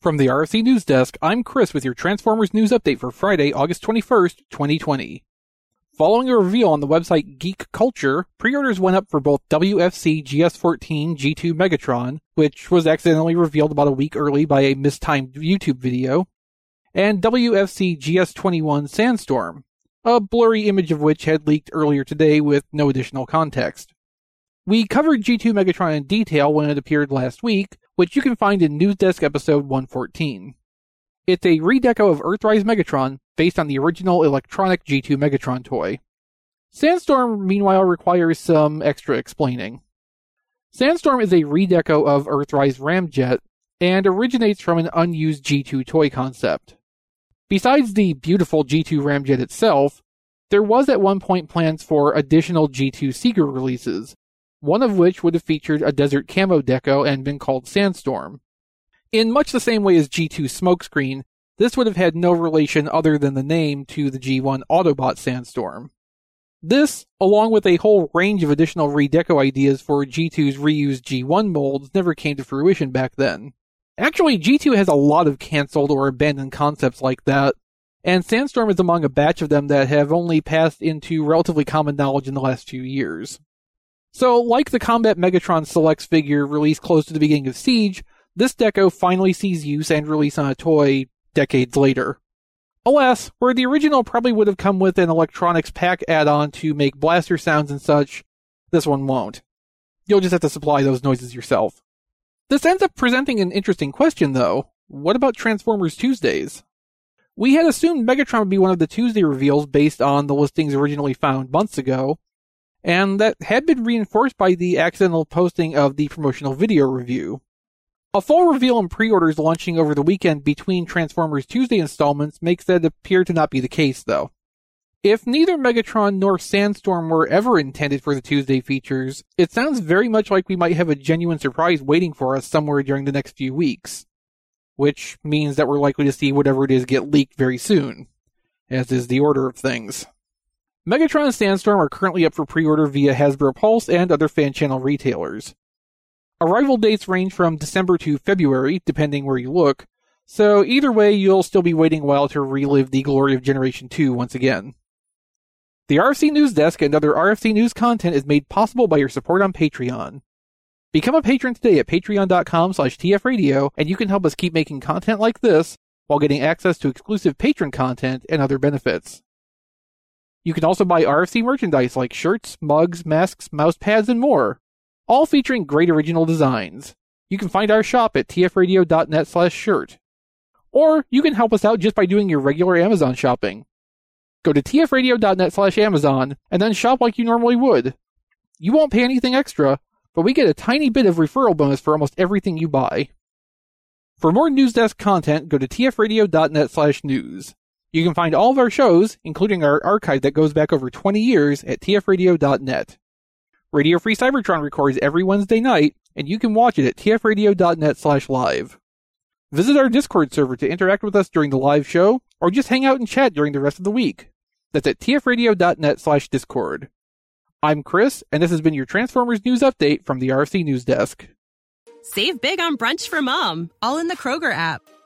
From the RFC News Desk, I'm Chris with your Transformers news update for Friday, August 21st, 2020. Following a reveal on the website Geek Culture, pre-orders went up for both WFC GS14 G2 Megatron, which was accidentally revealed about a week early by a mistimed YouTube video, and WFC GS21 Sandstorm, a blurry image of which had leaked earlier today with no additional context. We covered G2 Megatron in detail when it appeared last week, which you can find in News Desk episode 114. It's a redeco of Earthrise Megatron based on the original electronic G2 Megatron toy. Sandstorm, meanwhile, requires some extra explaining. Sandstorm is a redeco of Earthrise Ramjet and originates from an unused G2 toy concept. Besides the beautiful G2 Ramjet itself, there was at one point plans for additional G2 Seeker releases, one of which would have featured a desert camo deco and been called Sandstorm. In much the same way as G2 Smokescreen, this would have had no relation other than the name to the G1 Autobot Sandstorm. This, along with a whole range of additional redeco ideas for G2's reused G1 molds, never came to fruition back then. Actually, G2 has a lot of cancelled or abandoned concepts like that, and Sandstorm is among a batch of them that have only passed into relatively common knowledge in the last few years. So, like the Combat Megatron Selects figure released close to the beginning of Siege, this deco finally sees use and release on a toy decades later. Alas, where the original probably would have come with an electronics pack add-on to make blaster sounds and such, this one won't. You'll just have to supply those noises yourself. This ends up presenting an interesting question though. What about Transformers Tuesdays? We had assumed Megatron would be one of the Tuesday reveals based on the listings originally found months ago, and that had been reinforced by the accidental posting of the promotional video review. A full reveal and pre-orders launching over the weekend between Transformers Tuesday installments makes that appear to not be the case, though. If neither Megatron nor Sandstorm were ever intended for the Tuesday features, it sounds very much like we might have a genuine surprise waiting for us somewhere during the next few weeks. Which means that we're likely to see whatever it is get leaked very soon, as is the order of things. Megatron and Sandstorm are currently up for pre-order via Hasbro Pulse and other fan channel retailers. Arrival dates range from December to February, depending where you look, so either way you'll still be waiting a while to relive the glory of Generation 2 once again. The RFC News Desk and other RFC News content is made possible by your support on Patreon. Become a patron today at patreon.com slash tfradio and you can help us keep making content like this while getting access to exclusive patron content and other benefits. You can also buy RFC merchandise like shirts, mugs, masks, mouse pads, and more, all featuring great original designs. You can find our shop at tfradio.net slash shirt. Or you can help us out just by doing your regular Amazon shopping. Go to tfradio.net slash Amazon and then shop like you normally would. You won't pay anything extra, but we get a tiny bit of referral bonus for almost everything you buy. For more News Desk content, go to tfradio.net slash news. You can find all of our shows, including our archive that goes back over 20 years, at tfradio.net. Radio Free Cybertron records every Wednesday night, and you can watch it at tfradio.net slash live. Visit our Discord server to interact with us during the live show, or just hang out and chat during the rest of the week. That's at tfradio.net slash discord. I'm Chris, and this has been your Transformers News Update from the RFC News Desk. Save big on brunch for mom, all in the Kroger app.